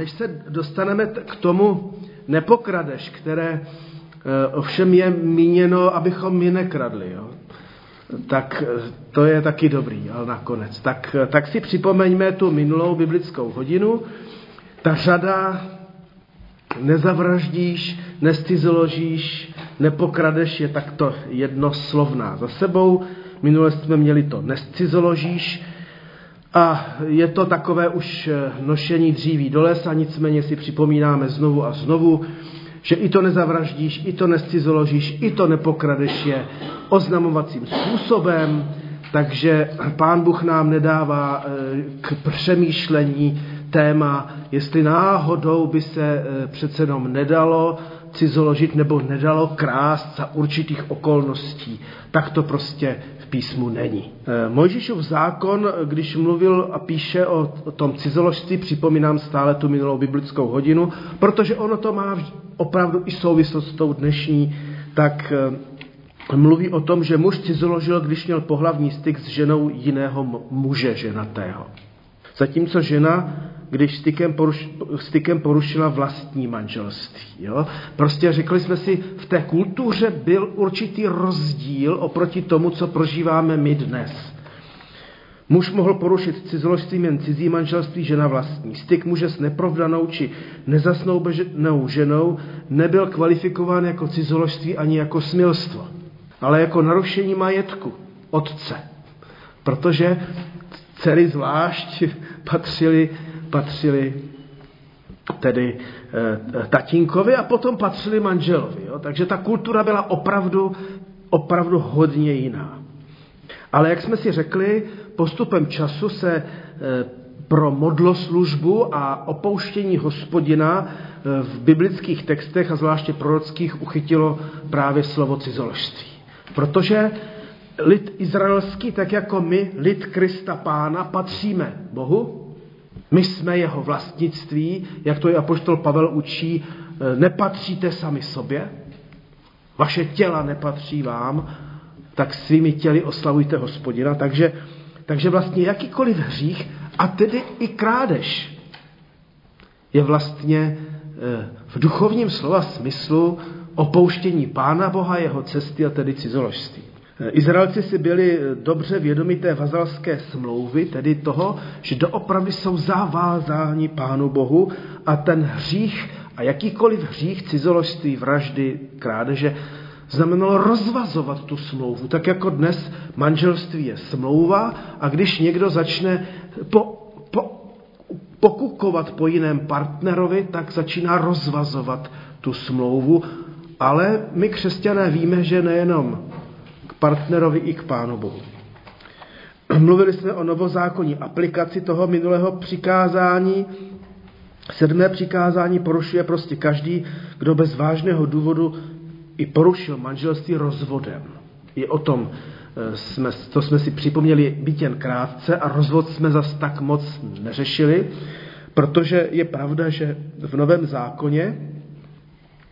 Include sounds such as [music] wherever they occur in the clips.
než se dostaneme k tomu nepokradeš, které ovšem je míněno, abychom my nekradli, jo? tak to je taky dobrý, ale nakonec. Tak, tak si připomeňme tu minulou biblickou hodinu. Ta řada nezavraždíš, nestizoložíš, nepokradeš je takto jednoslovná za sebou. Minule jsme měli to nescizoložíš a je to takové už nošení dříví do lesa, nicméně si připomínáme znovu a znovu, že i to nezavraždíš, i to nescizoložíš, i to nepokradeš je oznamovacím způsobem, takže pán Bůh nám nedává eh, k přemýšlení téma, jestli náhodou by se eh, přece jenom nedalo cizoložit nebo nedalo krást za určitých okolností. Tak to prostě písmu není. Eh, Mojžíšův zákon, když mluvil a píše o tom cizoložství, připomínám stále tu minulou biblickou hodinu, protože ono to má opravdu i souvislost s tou dnešní, tak eh, mluví o tom, že muž cizoložil, když měl pohlavní styk s ženou jiného muže ženatého. Zatímco žena když stykem, poruš, stykem porušila vlastní manželství. Jo? Prostě řekli jsme si, v té kultuře byl určitý rozdíl oproti tomu, co prožíváme my dnes. Muž mohl porušit cizoložstvím jen cizí manželství, žena vlastní. Styk muže s neprovdanou či nezasnoubenou ženou nebyl kvalifikován jako cizoložství ani jako smilstvo, ale jako narušení majetku otce. Protože dcery zvlášť patřily patřili tedy e, tatínkovi a potom patřili manželovi. Jo? Takže ta kultura byla opravdu, opravdu hodně jiná. Ale jak jsme si řekli, postupem času se e, pro modloslužbu a opouštění hospodina e, v biblických textech a zvláště prorockých uchytilo právě slovo cizoložství. Protože lid izraelský, tak jako my, lid Krista Pána, patříme Bohu, my jsme jeho vlastnictví, jak to i apoštol Pavel učí, e, nepatříte sami sobě, vaše těla nepatří vám, tak svými těly oslavujte hospodina. Takže, takže vlastně jakýkoliv hřích, a tedy i krádež, je vlastně e, v duchovním slova smyslu opouštění Pána Boha, jeho cesty a tedy cizoložství. Izraelci si byli dobře vědomi té vazalské smlouvy, tedy toho, že doopravdy jsou zavázáni Pánu Bohu a ten hřích a jakýkoliv hřích cizoložství, vraždy, krádeže, znamenalo rozvazovat tu smlouvu. Tak jako dnes manželství je smlouva a když někdo začne po, po, pokukovat po jiném partnerovi, tak začíná rozvazovat tu smlouvu. Ale my křesťané víme, že nejenom partnerovi i k Pánu Bohu. Mluvili jsme o novozákonní aplikaci toho minulého přikázání. Sedmé přikázání porušuje prostě každý, kdo bez vážného důvodu i porušil manželství rozvodem. I o tom eh, jsme, to jsme si připomněli byt jen krátce a rozvod jsme zas tak moc neřešili, protože je pravda, že v Novém zákoně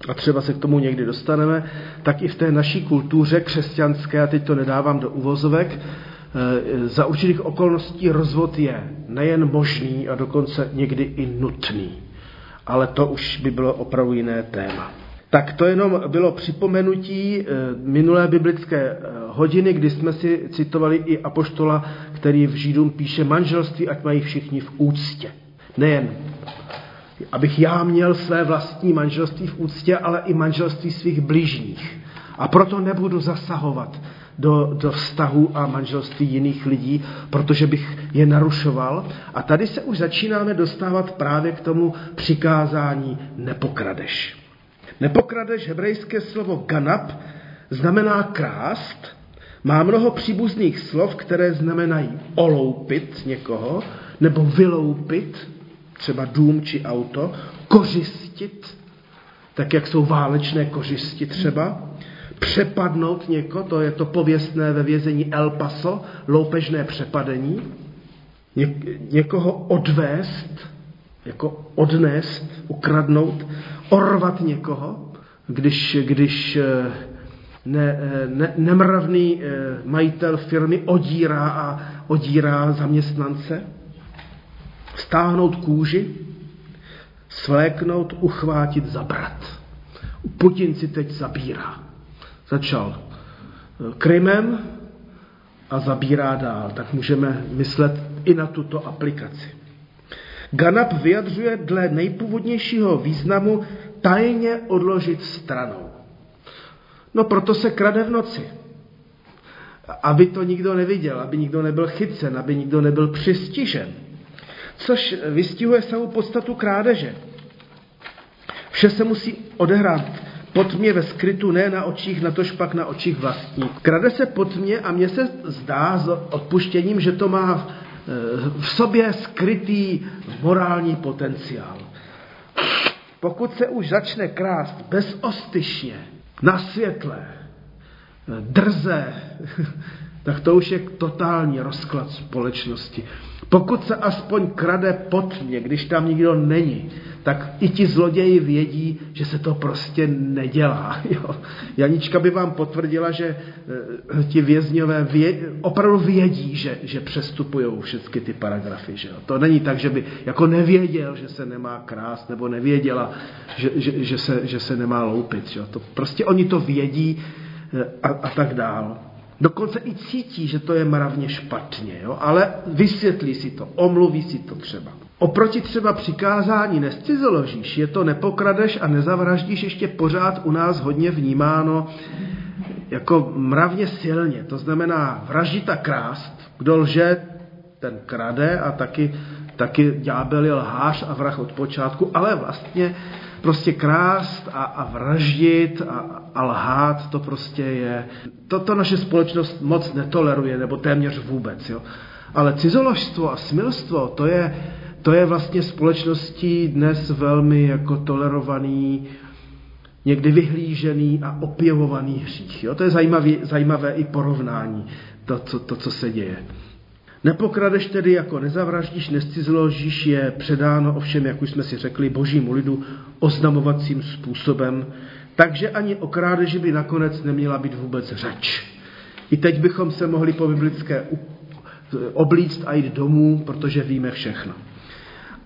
a třeba se k tomu někdy dostaneme, tak i v té naší kultuře křesťanské, a teď to nedávám do uvozovek, eh, za určitých okolností rozvod je nejen možný a dokonce někdy i nutný. Ale to už by bylo opravdu jiné téma. Tak to jenom bylo připomenutí eh, minulé biblické eh, hodiny, kdy jsme si citovali i apoštola, který v Židům píše manželství, ať mají všichni v úctě. Nejen abych já měl své vlastní manželství v úctě, ale i manželství svých bližních. A proto nebudu zasahovat do, do vztahu a manželství jiných lidí, protože bych je narušoval. A tady se už začínáme dostávat právě k tomu přikázání nepokradeš. Nepokradeš, hebrejské slovo ganab, znamená krást, má mnoho příbuzných slov, které znamenají oloupit někoho, nebo vyloupit, třeba dům či auto, kořistit, tak jak jsou válečné kořisti třeba, přepadnout někoho, to je to pověstné ve vězení El Paso, loupežné přepadení, Ně, někoho odvést, jako odnést, ukradnout, orvat někoho, když, když eh, ne, eh, ne, nemravný eh, majitel firmy odírá a odírá zaměstnance, stáhnout kůži, Svléknout, uchvátit, zabrat. Putin si teď zabírá. Začal eh, Krymem a zabírá dál. Tak můžeme myslet i na tuto aplikaci. Ganap vyjadřuje dle nejpůvodnějšího významu tajně odložit stranou. No proto se krade v noci. Aby to nikdo neviděl, aby nikdo nebyl chycen, aby nikdo nebyl přistižen. Což vystihuje samou podstatu krádeže. Vše se musí odehrát pod mě ve skrytu, ne na očích, na tož pak na očích vlastní. Krade se pod mě a mně se zdá s odpuštěním, že to má eh, v sobě skrytý morální potenciál. Pokud se už začne krást bezostyšně, na světle, drze, [laughs] tak to už je totální rozklad společnosti. Pokud se aspoň krade pod mě, když tam nikdo není, tak i ti zloději vědí, že se to prostě nedělá. [laughs] Jo. Janička by vám potvrdila, že e, ti vězňové vě, opravdu vědí, že, že přestupují všechny ty paragrafy. Že jo. To není tak, že by jako nevěděl, že se nemá krást, nebo nevěděla, že, že, že, se, že se nemá loupit. Že jo. To prostě oni to vědí e, a, a tak dál. Dokonce i cítí, že to je mravně špatně, jo? ale vysvětlí si to, omluví si to třeba. Oproti třeba přikázání nescizoložíš, je to nepokradeš a nezavraždíš ještě pořád u nás hodně vnímáno jako mravně silně. To znamená vraždit a krást. Kdo lže, ten krade a taky, taky ďábel je lhář a vrah od počátku, ale vlastně prostě krást a, a vraždit a, a lhát, to prostě je, toto naše společnost moc netoleruje, nebo téměř vůbec. Jo. Ale cizoložstvo a smilstvo, to je, to je vlastně společností dnes velmi jako tolerovaný, někdy vyhlížený a opěvovaný hřích. Jo? To je zajímavé, zajímavé i porovnání, to co, to, co se děje. Nepokradeš tedy jako nezavraždíš, nescizložíš, je předáno ovšem, jak už jsme si řekli, božímu lidu oznamovacím způsobem, takže ani o krádeži by nakonec neměla být vůbec řeč. I teď bychom se mohli po biblické oblíct a jít domů, protože víme všechno.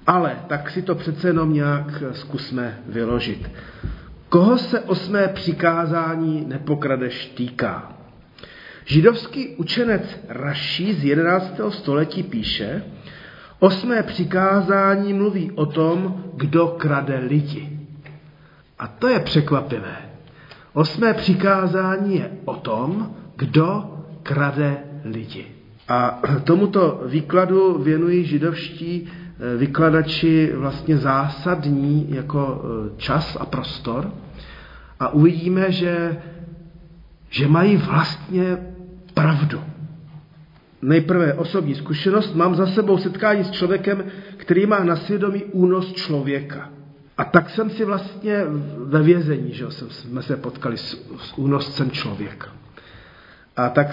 Ale tak si to přece jenom nějak zkusme vyložit. Koho se osmé přikázání nepokradeš týká? Židovský učenec Raší z 11. století píše, osmé přikázání mluví o tom, kdo krade lidi. A to je překvapivé. Osmé přikázání je o tom, kdo krade lidi. A tomuto výkladu věnují židovští eh, vykladači vlastně zásadní jako eh, čas a prostor. A uvidíme, že, že mají vlastně pravdu. Nejprve osobní zkušenost. Mám za sebou setkání s člověkem, který má na svědomí únos člověka. A tak jsem si vlastně ve vězení, že jsme se potkali s, s únoscem člověka. A tak,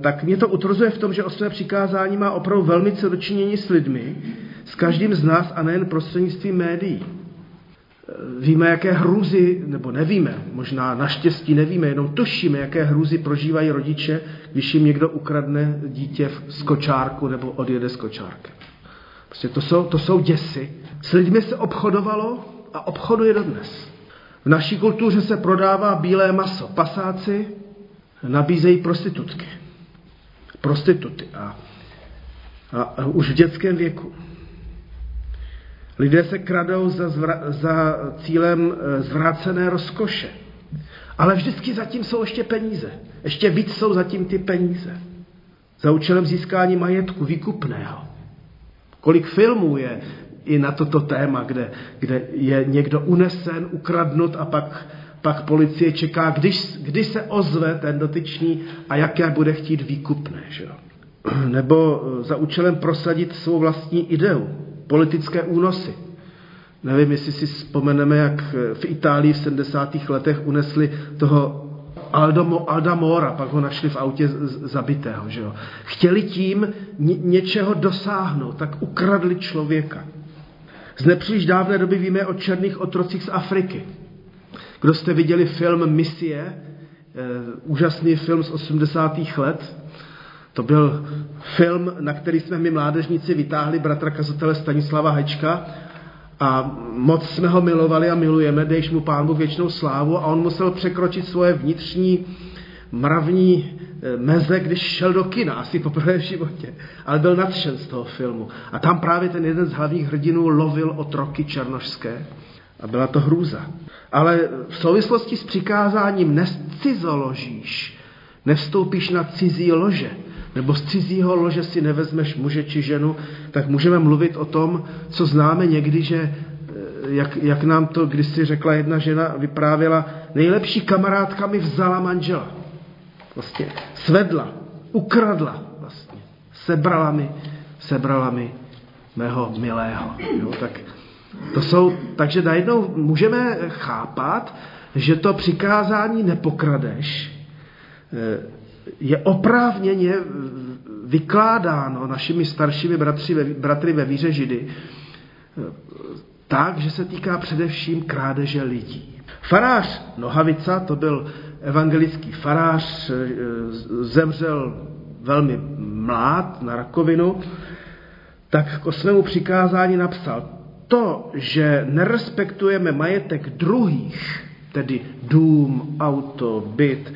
tak mě to utvrzuje v tom, že osobné přikázání má opravdu velmi co dočinění s lidmi, s každým z nás a nejen prostřednictvím médií. Víme, jaké hrůzy, nebo nevíme, možná naštěstí nevíme, jenom tušíme, jaké hrůzy prožívají rodiče, když jim někdo ukradne dítě z kočárku nebo odjede z kočárky. Prostě to jsou, to jsou děsy. S lidmi se obchodovalo a obchoduje dodnes. V naší kultuře se prodává bílé maso. Pasáci nabízejí prostitutky. Prostituty. A, a už v dětském věku. Lidé se kradou za, zvra, za cílem e, zvrácené rozkoše. Ale vždycky zatím jsou ještě peníze. Ještě víc jsou zatím ty peníze. Za účelem získání majetku, výkupného. Kolik filmů je i na toto téma, kde, kde je někdo unesen, ukradnut a pak, pak policie čeká, když, když se ozve ten dotyčný a jaké bude chtít výkupné. Že? [clears throat] Nebo e, za účelem prosadit svou vlastní ideu politické únosy. Nevím, jestli si vzpomeneme, jak v Itálii v 70. letech unesli toho Aldo, Alda Mora, pak ho našli v autě zabitého. Že jo. Chtěli tím něčeho dosáhnout, tak ukradli člověka. Z nepříliš dávné doby víme o černých otrocích z Afriky. Kdo jste viděli film Misie, eh, úžasný film z 80. let, to byl film, na který jsme my mládežníci vytáhli bratra kazatele Stanislava Hečka a moc jsme ho milovali a milujeme, dejš mu pánu věčnou slávu a on musel překročit svoje vnitřní mravní eh, meze, když šel do kina, asi poprvé v životě. Ale byl nadšen z toho filmu. A tam právě ten jeden z hlavních hrdinů lovil otroky černošské. A byla to hrůza. Ale v souvislosti s přikázáním nescizoložíš, nevstoupíš na cizí lože, nebo z cizího lože si nevezmeš muže či ženu, tak můžeme mluvit o tom, co známe někdy, že eh, jak, jak nám to když si řekla jedna žena, vyprávěla, nejlepší kamarádka mi vzala manžela. Vlastně svedla, ukradla vlastně. Sebrala mi, sebrala mi mého milého. Jo, tak to jsou, takže najednou můžeme chápat, že to přikázání nepokradeš eh, je oprávněně vykládáno našimi staršími bratři, bratry ve víře Židy eh, tak, že se týká především krádeže lidí. Farář Nohavica, to byl evangelický farář, eh, zemřel velmi mlád na rakovinu, tak k osmému přikázání napsal, to, že nerespektujeme majetek druhých, tedy dům, auto, byt,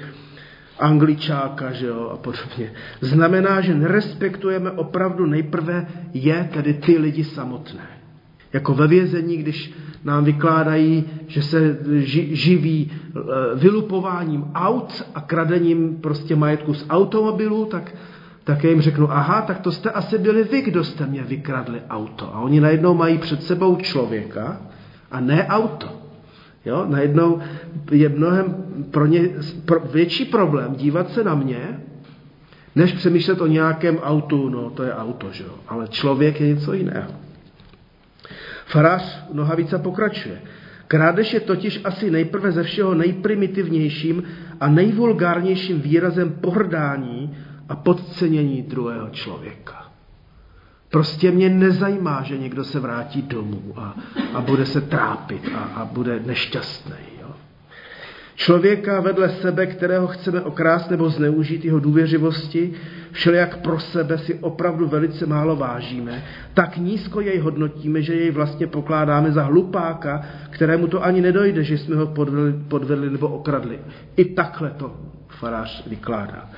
angličáka že jo, a podobně, znamená, že nerespektujeme opravdu nejprve je, tedy ty lidi samotné. Jako ve vězení, když nám vykládají, že se živí eh, vylupováním aut a kradením prostě majetku z automobilů, tak, tak já jim řeknu, aha, tak to jste asi byli vy, kdo jste mě vykradli auto. A oni najednou mají před sebou člověka a ne auto. Jo, najednou je mnohem pro ně pro, větší problém dívat se na mě, než přemýšlet o nějakém autu, no to je auto, že jo. Ale člověk je něco jiného. Farář Nohavica pokračuje. Krádež je totiž asi nejprve ze všeho nejprimitivnějším a nejvulgárnějším výrazem pohrdání a podcenění druhého člověka. Prostě mě nezajímá, že někdo se vrátí domů a, a bude se trápit a, a bude nešťastný. Jo. Člověka vedle sebe, kterého chceme okrást nebo zneužít jeho důvěřivosti, všelijak pro sebe si opravdu velice málo vážíme, tak nízko jej hodnotíme, že jej vlastně pokládáme za hlupáka, kterému to ani nedojde, že jsme ho podvedli, podvedli nebo okradli. I takhle to farář vykládá.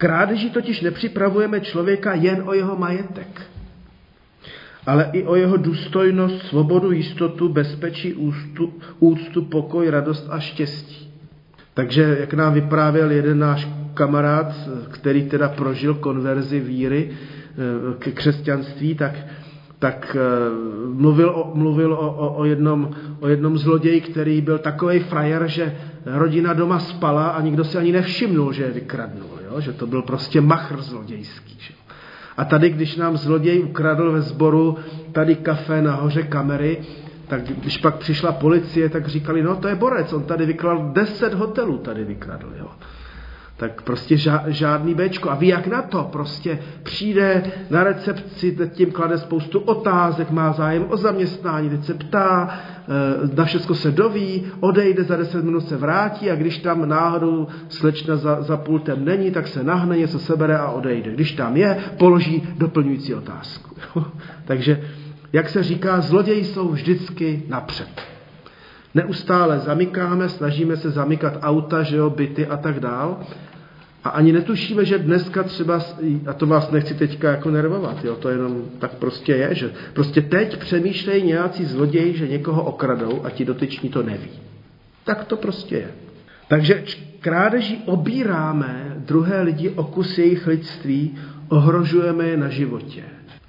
Krádeži totiž nepřipravujeme člověka jen o jeho majetek, ale i o jeho důstojnost, svobodu, jistotu, bezpečí, ústu, úctu, pokoj, radost a štěstí. Takže, jak nám vyprávěl jeden náš kamarád, který teda prožil konverzi víry eh, k křesťanství, tak, tak eh, mluvil, o, mluvil o, o, o, jednom, o jednom zloději, který byl takový frajer, že rodina doma spala a nikdo si ani nevšimnul, že je vykradnul. Jo? Že to byl prostě machr zlodějský. Že? A tady, když nám zloděj ukradl ve sboru tady kafe nahoře kamery, tak když pak přišla policie, tak říkali, no to je borec, on tady vykradl deset hotelů, tady vykradl. Jo tak prostě žádný Bčko. A ví jak na to? Prostě přijde na recepci, teď tím klade spoustu otázek, má zájem o zaměstnání, teď se ptá, eh, na všechno se doví, odejde, za deset minut se vrátí a když tam náhodou slečna za, za pultem není, tak se nahne, něco sebere a odejde. Když tam je, položí doplňující otázku. [laughs] Takže, jak se říká, zloději jsou vždycky napřed. Neustále zamykáme, snažíme se zamykat auta, že jo, byty a tak dál. A ani netušíme, že dneska třeba, a to vás nechci teďka jako nervovat, jo, to jenom tak prostě je, že prostě teď přemýšlejí nějací zloději, že někoho okradou a ti dotyční to neví. Tak to prostě je. Takže krádeží obíráme druhé lidi o kus jejich lidství, ohrožujeme je na životě.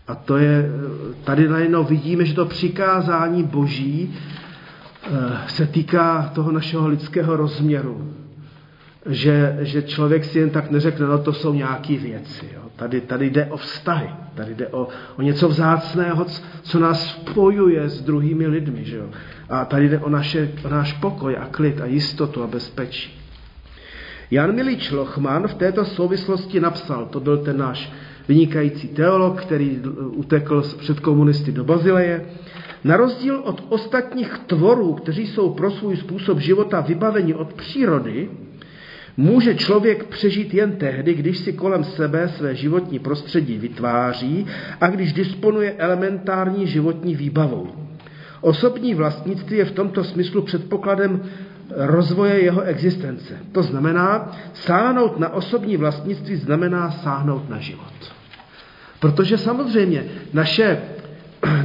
A to je, tady najednou vidíme, že to přikázání boží eh, se týká toho našeho lidského rozměru že, že člověk si jen tak neřekne, no to jsou nějaké věci. Jo. Tady, tady jde o vztahy, tady jde o, o něco vzácného, co nás spojuje s druhými lidmi. Že jo. A tady jde o, naše, o náš pokoj a klid a jistotu a bezpečí. Jan Milič Lochman v této souvislosti napsal, to byl ten náš vynikající teolog, který utekl před komunisty do Bazileje, na rozdíl od ostatních tvorů, kteří jsou pro svůj způsob života vybaveni od přírody, může člověk přežít jen tehdy, když si kolem sebe své životní prostředí vytváří a když disponuje elementární životní výbavou. Osobní vlastnictví je v tomto smyslu předpokladem rozvoje jeho existence. To znamená, sáhnout na osobní vlastnictví znamená sáhnout na život. Protože samozřejmě naše,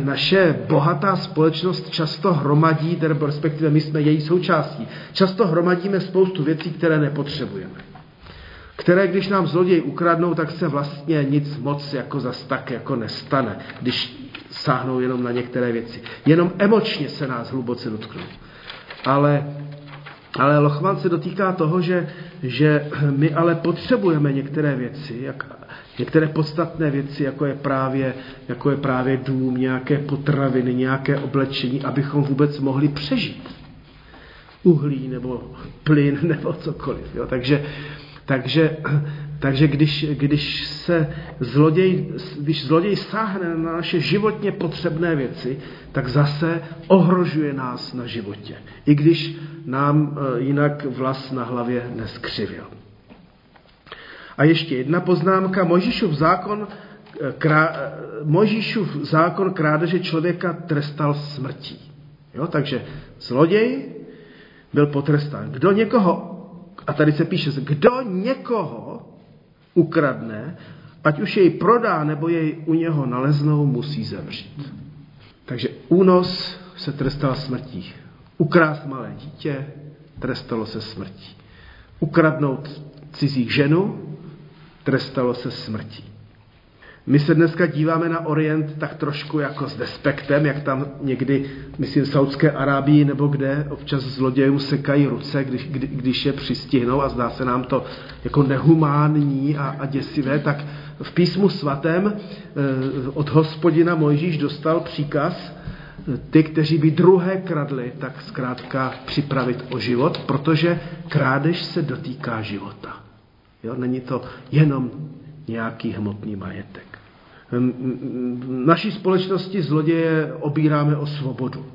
naše bohatá společnost často hromadí, nebo respektive my jsme její součástí, často hromadíme spoustu věcí, které nepotřebujeme. Které, když nám zloději ukradnou, tak se vlastně nic moc jako zas tak jako nestane, když sáhnou jenom na některé věci. Jenom emočně se nás hluboce dotknou. Ale ale Lochman se dotýká toho, že, že my ale potřebujeme některé věci, jak, některé podstatné věci, jako je, právě, jako je právě dům, nějaké potraviny, nějaké oblečení, abychom vůbec mohli přežít. Uhlí nebo plyn nebo cokoliv. Jo. Takže, takže, takže když, když se zloděj, když zloděj sáhne na naše životně potřebné věci, tak zase ohrožuje nás na životě. I když nám e, jinak vlas na hlavě neskřivil. A ještě jedna poznámka. Mojžíšův zákon, e, krá, e, Mojžíšův zákon krádeže člověka trestal smrtí. Jo, takže zloděj byl potrestán. Kdo někoho, a tady se píše, kdo někoho ukradne, ať už jej prodá, nebo jej u něho naleznou, musí zemřít. Takže únos se trestal smrtí. Ukrást malé dítě trestalo se smrtí. Ukradnout cizí ženu trestalo se smrtí. My se dneska díváme na Orient tak trošku jako s despektem, jak tam někdy, myslím, v Saudské Arábii nebo kde občas zlodějům sekají ruce, když, kdy, když je přistihnou a zdá se nám to jako nehumánní a, a děsivé, tak v písmu svatém eh, od hospodina Mojžíš dostal příkaz, ty, kteří by druhé kradli, tak zkrátka připravit o život, protože krádež se dotýká života. Jo? Není to jenom nějaký hmotný majetek. V naší společnosti zloděje obíráme o svobodu.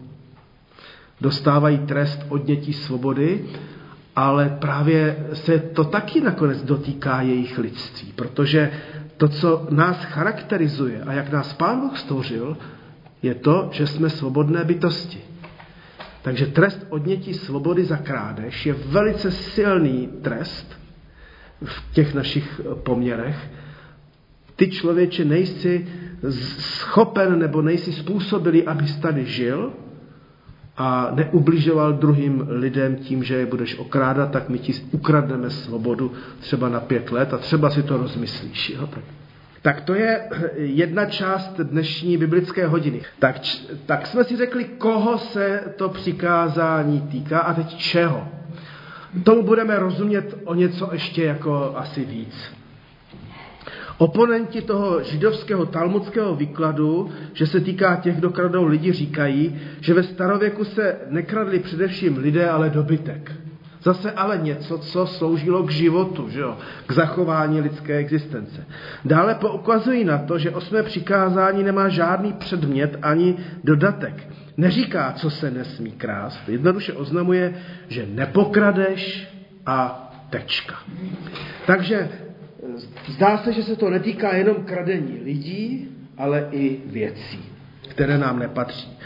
Dostávají trest odnětí svobody, ale právě se to taky nakonec dotýká jejich lidství, protože to, co nás charakterizuje a jak nás Pán Bůh stvořil, je to, že jsme svobodné bytosti. Takže trest odnětí svobody za krádež je velice silný trest v těch našich poměrech. Ty člověče nejsi schopen nebo nejsi způsobili, abys tady žil a neubližoval druhým lidem tím, že je budeš okrádat, tak my ti ukradneme svobodu třeba na pět let a třeba si to rozmyslíš. Jo? Tak tak to je jedna část dnešní biblické hodiny. Tak, tak jsme si řekli, koho se to přikázání týká a teď čeho. Tomu budeme rozumět o něco ještě jako asi víc. Oponenti toho židovského talmudského výkladu, že se týká těch, kdo kradou lidi, říkají, že ve starověku se nekradli především lidé, ale dobytek. Zase ale něco, co sloužilo k životu, že jo? k zachování lidské existence. Dále poukazují na to, že osmé přikázání nemá žádný předmět ani dodatek. Neříká, co se nesmí krást. Jednoduše oznamuje, že nepokradeš a tečka. Takže zdá se, že se to netýká jenom kradení lidí, ale i věcí, které nám nepatří.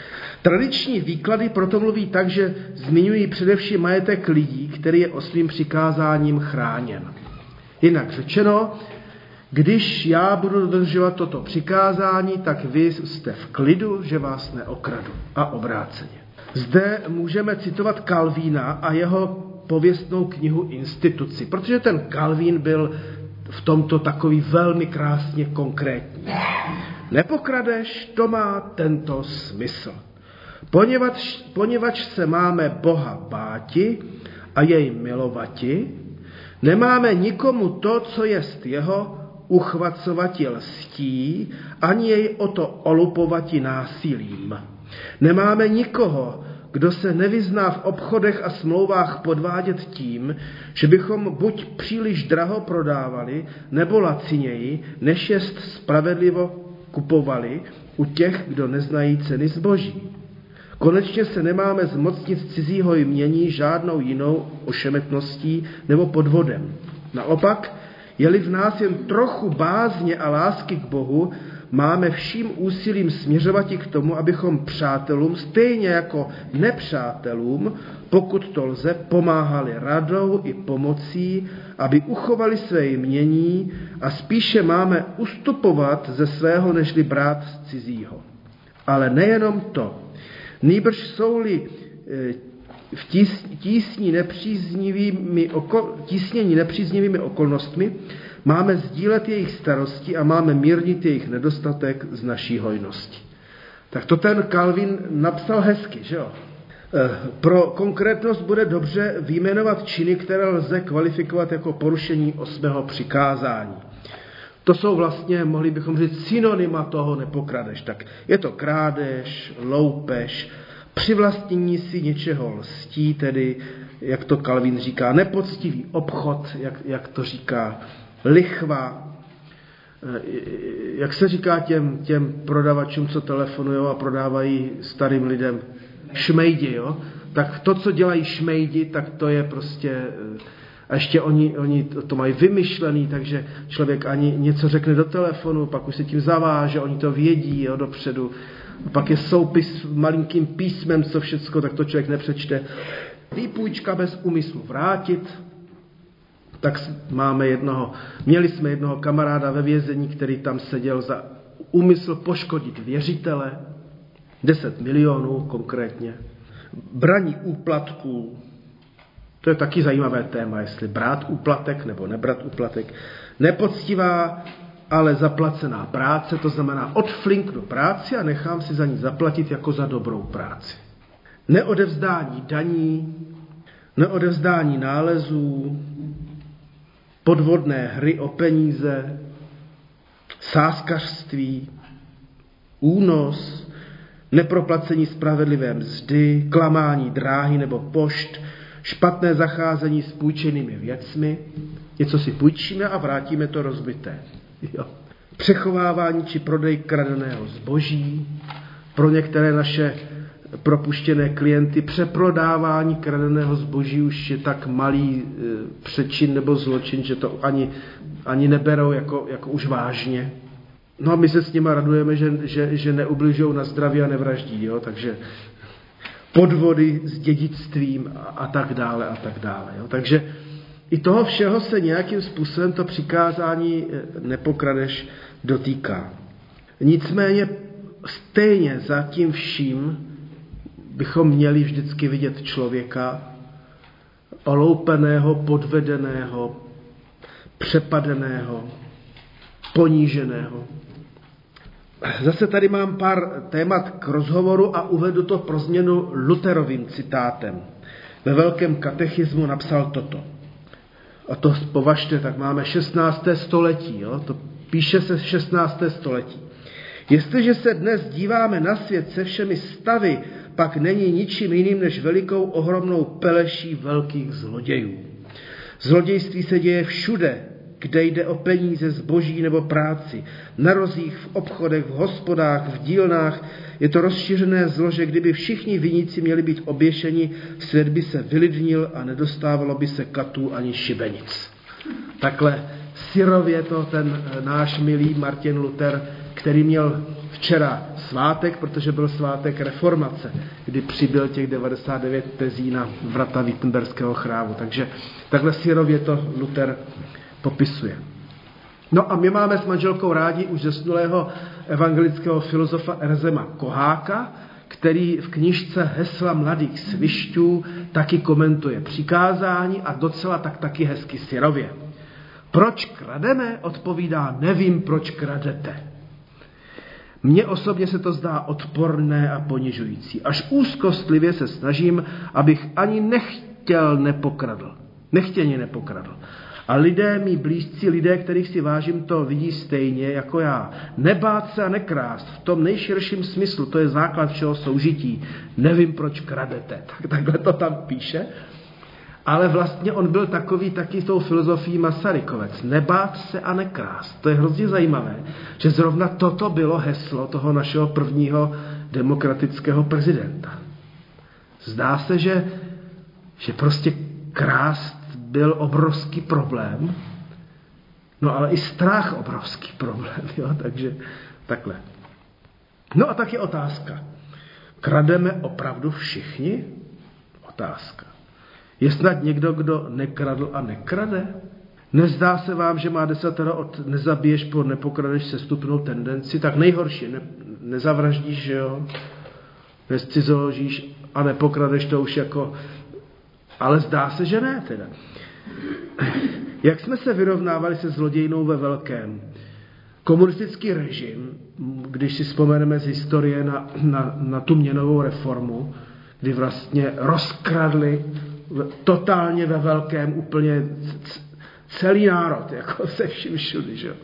Tradiční výklady proto mluví tak, že zmiňují především majetek lidí, který je osmým přikázáním chráněn. Jinak řečeno, když já budu dodržovat toto přikázání, tak vy jste v klidu, že vás neokradu. A obráceně. Zde můžeme citovat Kalvína a jeho pověstnou knihu Instituci, protože ten Kalvín byl v tomto takový velmi krásně konkrétní. Nepokradeš, to má tento smysl. Poněvadž, poněvadž se máme Boha báti a jej milovati, nemáme nikomu to, co jest jeho, uchvacovati lstí, ani jej o to olupovati násilím. Nemáme nikoho, kdo se nevyzná v obchodech a smlouvách podvádět tím, že bychom buď příliš draho prodávali, nebo laciněji, než jest spravedlivo kupovali u těch, kdo neznají ceny zboží. Konečně se nemáme zmocnit cizího jmění žádnou jinou ošemetností nebo podvodem. Naopak, je-li v nás jen trochu bázně a lásky k Bohu, máme vším úsilím směřovat k tomu, abychom přátelům, stejně jako nepřátelům, pokud to lze, pomáhali radou i pomocí, aby uchovali své jmění a spíše máme ustupovat ze svého, nežli brát z cizího. Ale nejenom to. Nýbrž jsou-li e, v tísní nepříznivými, tísnění nepříznivými okolnostmi, máme sdílet jejich starosti a máme mírnit jejich nedostatek z naší hojnosti. Tak to ten Calvin napsal hezky, že jo? E, pro konkrétnost bude dobře vyjmenovat činy, které lze kvalifikovat jako porušení osmého přikázání. To jsou vlastně, mohli bychom říct, synonyma toho nepokradeš. Tak je to krádež, loupež, přivlastnění si něčeho lstí, tedy, jak to Kalvin říká, nepoctivý obchod, jak, jak to říká, lichva, eh, jak se říká těm, těm prodavačům, co telefonují a prodávají starým lidem šmejdi, jo? tak to, co dělají šmejdi, tak to je prostě eh, a ještě oni, oni to mají vymyšlený, takže člověk ani něco řekne do telefonu, pak už se tím zaváže, oni to vědí jo, dopředu. Pak je soupis malinkým písmem, co všecko, tak to člověk nepřečte. Výpůjčka bez úmyslu vrátit, tak máme jednoho, měli jsme jednoho kamaráda ve vězení, který tam seděl za úmysl poškodit věřitele, 10 milionů konkrétně, braní úplatků, to je taky zajímavé téma, jestli brát úplatek nebo nebrat úplatek. Nepoctivá, ale zaplacená práce, to znamená odflinknu práci a nechám si za ní zaplatit jako za dobrou práci. Neodevzdání daní, neodevzdání nálezů, podvodné hry o peníze, sáskařství, únos, neproplacení spravedlivé mzdy, klamání dráhy nebo pošt, špatné zacházení s půjčenými věcmi, něco si půjčíme a vrátíme to rozbité. Jo. Přechovávání či prodej kradeného zboží, pro některé naše propuštěné klienty přeprodávání kradeného zboží už je tak malý e, přečin nebo zločin, že to ani, ani neberou jako, jako už vážně. No a my se s nimi radujeme, že, že, že neubližují na zdraví a nevraždí, jo? takže podvody s dědictvím a, a tak dále a tak dále. Jo. Takže i toho všeho se nějakým způsobem to přikázání eh, nepokradeš dotýká. Nicméně stejně za tím vším bychom měli vždycky vidět člověka oloupeného, podvedeného, přepadeného, poníženého, Zase tady mám pár témat k rozhovoru a uvedu to pro změnu Luterovým citátem. Ve Velkém katechismu napsal toto. A to považte, tak máme 16. století, jo? to píše se 16. století. Jestliže se dnes díváme na svět se všemi stavy, pak není ničím jiným než velikou ohromnou peleší velkých zlodějů. Zlodějství se děje všude, kde jde o peníze, zboží nebo práci. Na rozích, v obchodech, v hospodách, v dílnách je to rozšířené zlo, že kdyby všichni viníci měli být oběšeni, svět by se vylidnil a nedostávalo by se katů ani šibenic. Takhle syrově to ten eh, náš milý Martin Luther, který měl včera svátek, protože byl svátek reformace, kdy přibyl těch 99 tezí na vrata Wittenberského chrámu. Takže takhle syrově to Luther popisuje. No a my máme s manželkou rádi už zesnulého evangelického filozofa Erzema Koháka, který v knižce Hesla mladých svišťů taky komentuje přikázání a docela tak taky hezky syrově. Proč krademe? Odpovídá, nevím, proč kradete. Mně osobně se to zdá odporné a ponižující. Až úzkostlivě se snažím, abych ani nechtěl nepokradl. Nechtěně nepokradl. A lidé, mý blízcí, lidé, kterých si vážím, to vidí stejně jako já. Nebát se a nekrást v tom nejširším smyslu, to je základ všeho soužití. Nevím, proč kradete. Tak, takhle to tam píše. Ale vlastně on byl takový taky tou filozofií Masarykovec. Nebát se a nekrást. To je hrozně zajímavé, že zrovna toto bylo heslo toho našeho prvního demokratického prezidenta. Zdá se, že, že prostě krást byl obrovský problém, no ale i strach obrovský problém, jo? takže takhle. No a tak je otázka. Krademe opravdu všichni? Otázka. Je snad někdo, kdo nekradl a nekrade? Nezdá se vám, že má desatero od nezabiješ po nepokradeš sestupnou tendenci? Tak nejhorší, ne, nezavraždíš, jo? Nescizoložíš a nepokradeš to už jako... Ale zdá se, že ne teda. Jak jsme se vyrovnávali se zlodějnou ve velkém? Komunistický režim, když si vzpomeneme z historie na, na, na tu měnovou reformu, kdy vlastně rozkradli totálně ve velkém úplně celý národ, jako [laughs] se vším všudy. Že?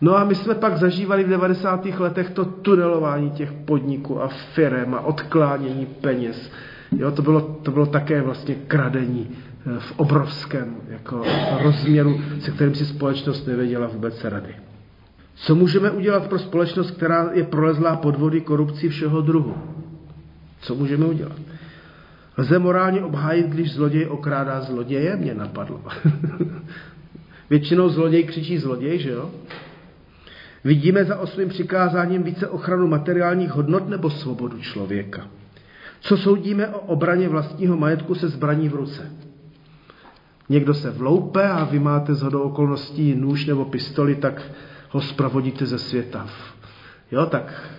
No a my jsme pak zažívali v 90. letech to tunelování těch podniků a firem a odklánění peněz. Jo, to, bylo, to bylo také vlastně kradení eh, v obrovském jako rozměru, se kterým si společnost nevěděla vůbec rady. Co můžeme udělat pro společnost, která je prolezlá podvody korupcí všeho druhu? Co můžeme udělat? Lze morálně obhájit, když zloděj okrádá zloděje? Mě napadlo. [laughs] Většinou zloděj křičí zloděj, že jo? Vidíme za osmým přikázáním více ochranu materiálních hodnot nebo svobodu člověka? Co soudíme o obraně vlastního majetku se zbraní v ruce? Někdo se vloupe a vy máte z okolností nůž nebo pistoli, tak ho spravodíte ze světa. Jo, tak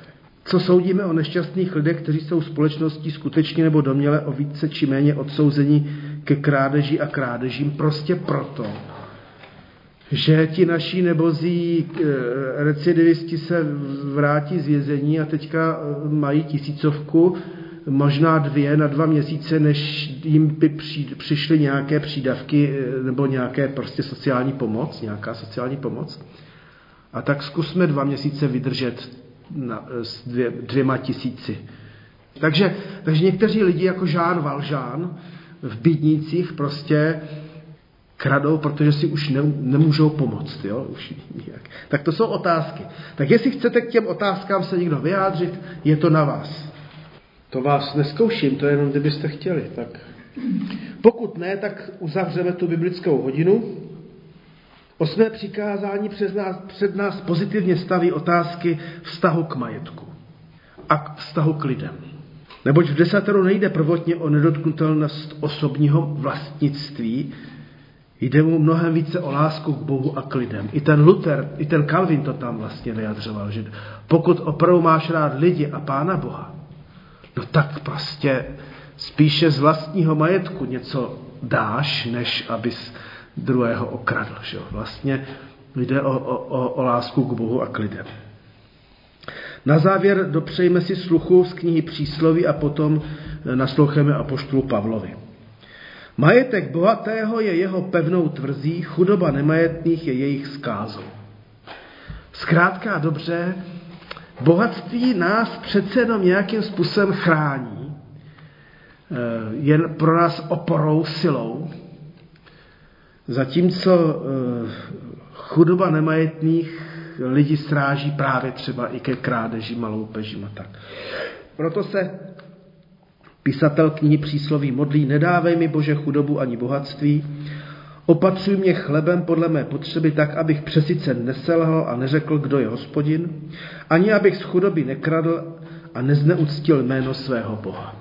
co soudíme o nešťastných lidech, kteří jsou společností skutečně nebo doměle o více či méně odsouzení ke krádeži a krádežím prostě proto, že ti naši nebozí eh, recidivisti se vrátí z vězení a teďka eh, mají tisícovku, možná dvě na dva měsíce, než jim by přišly nějaké přídavky eh, nebo nějaké prostě sociální pomoc, nějaká sociální pomoc. A tak zkusme dva měsíce vydržet na, s dvě, dvěma tisíci. Takže, takže někteří lidi jako Žán Valžán v bídnících prostě kradou, protože si už ne, nemůžou pomoct. Jo? Už nijak. Tak to jsou otázky. Tak jestli chcete k těm otázkám se někdo vyjádřit, je to na vás. To vás neskouším, to je jenom kdybyste chtěli. Tak. Pokud ne, tak uzavřeme tu biblickou hodinu. Osmé přikázání před nás, před nás pozitivně staví otázky vztahu k majetku a k vztahu k lidem. Neboť v desateru nejde prvotně o nedotknutelnost osobního vlastnictví, jde mu mnohem více o lásku k Bohu a k lidem. I ten Luther, i ten Calvin to tam vlastně vyjadřoval, že pokud opravdu máš rád lidi a Pána Boha, no tak prostě spíše z vlastního majetku něco dáš, než abys druhého okradl. Že? Vlastně jde o, o, o lásku k Bohu a k lidem. Na závěr dopřejme si sluchu z knihy Přísloví a potom nasloucháme apoštolu Pavlovi. Majetek bohatého je jeho pevnou tvrzí, chudoba nemajetných je jejich skázou. Zkrátka a dobře, bohatství nás přece jenom nějakým způsobem chrání, eh, jen pro nás oporou, silou, Zatímco eh, chudoba nemajetných lidí stráží právě třeba i ke krádeži, maloupežím a tak. Proto se písatel knihy přísloví modlí, nedávej mi Bože chudobu ani bohatství, opatřuj mě chlebem podle mé potřeby tak, abych přesice neselhal a neřekl, kdo je hospodin, ani abych z chudoby nekradl a nezneuctil jméno svého Boha.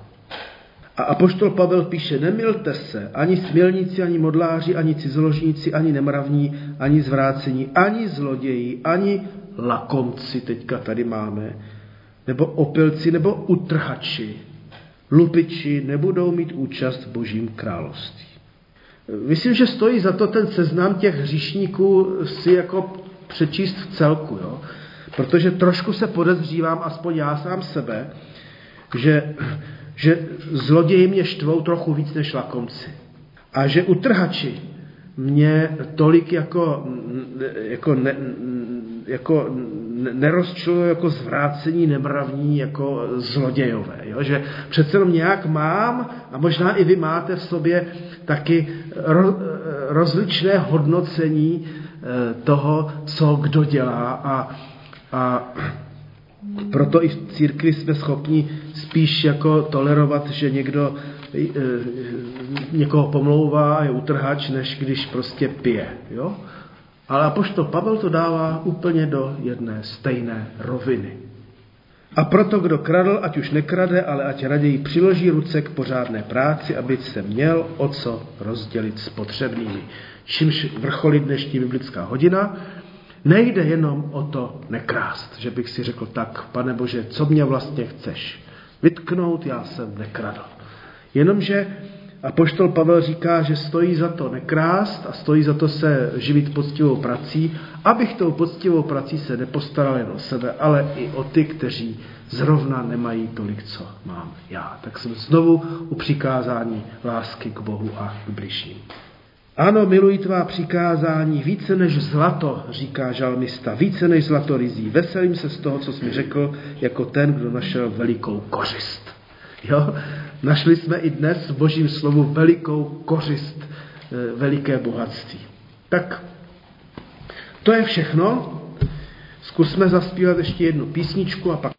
A apoštol Pavel píše, nemilte se, ani smělníci, ani modláři, ani cizoložníci, ani nemravní, ani zvrácení, ani zloději, ani lakomci, teďka tady máme, nebo opilci, nebo utrhači, lupiči nebudou mít účast v božím království. Myslím, že stojí za to ten seznam těch hříšníků si jako přečíst v celku, jo? protože trošku se podezřívám, aspoň já sám sebe, že že zloději mě štvou trochu víc než lakomci. A že utrhači mě tolik jako, jako, ne, jako nerozčilují jako zvrácení, nemravní, jako zlodějové. Jo? Že přece jenom nějak mám, a možná i vy máte v sobě taky ro, rozličné hodnocení eh, toho, co kdo dělá a, a [clears throat] Proto i v církvi jsme schopni spíš jako tolerovat, že někdo e, někoho pomlouvá je utrhač, než když prostě pije. Jo? Ale apoštol Pavel to dává úplně do jedné stejné roviny. A proto, kdo kradl, ať už nekrade, ale ať raději přiloží ruce k pořádné práci, aby se měl o co rozdělit s potřebnými. Čímž vrcholí dnešní biblická hodina, nejde jenom o to nekrást, že bych si řekl tak, pane Bože, co mě vlastně chceš vytknout, já jsem nekradl. Jenomže a poštol Pavel říká, že stojí za to nekrást a stojí za to se živit poctivou prací, abych tou poctivou prací se nepostaral jen o sebe, ale i o ty, kteří zrovna nemají tolik, co mám já. Tak jsem znovu u přikázání lásky k Bohu a k bližním. Ano, miluji tvá přikázání více než zlato, říká žalmista, více než zlato rizí. Veselím se z toho, co jsi mi řekl, jako ten, kdo našel velikou kořist. Jo? Našli jsme i dnes v božím slovu velikou kořist, eh, veliké bohatství. Tak to je všechno. Zkusme zaspívat ještě jednu písničku a pak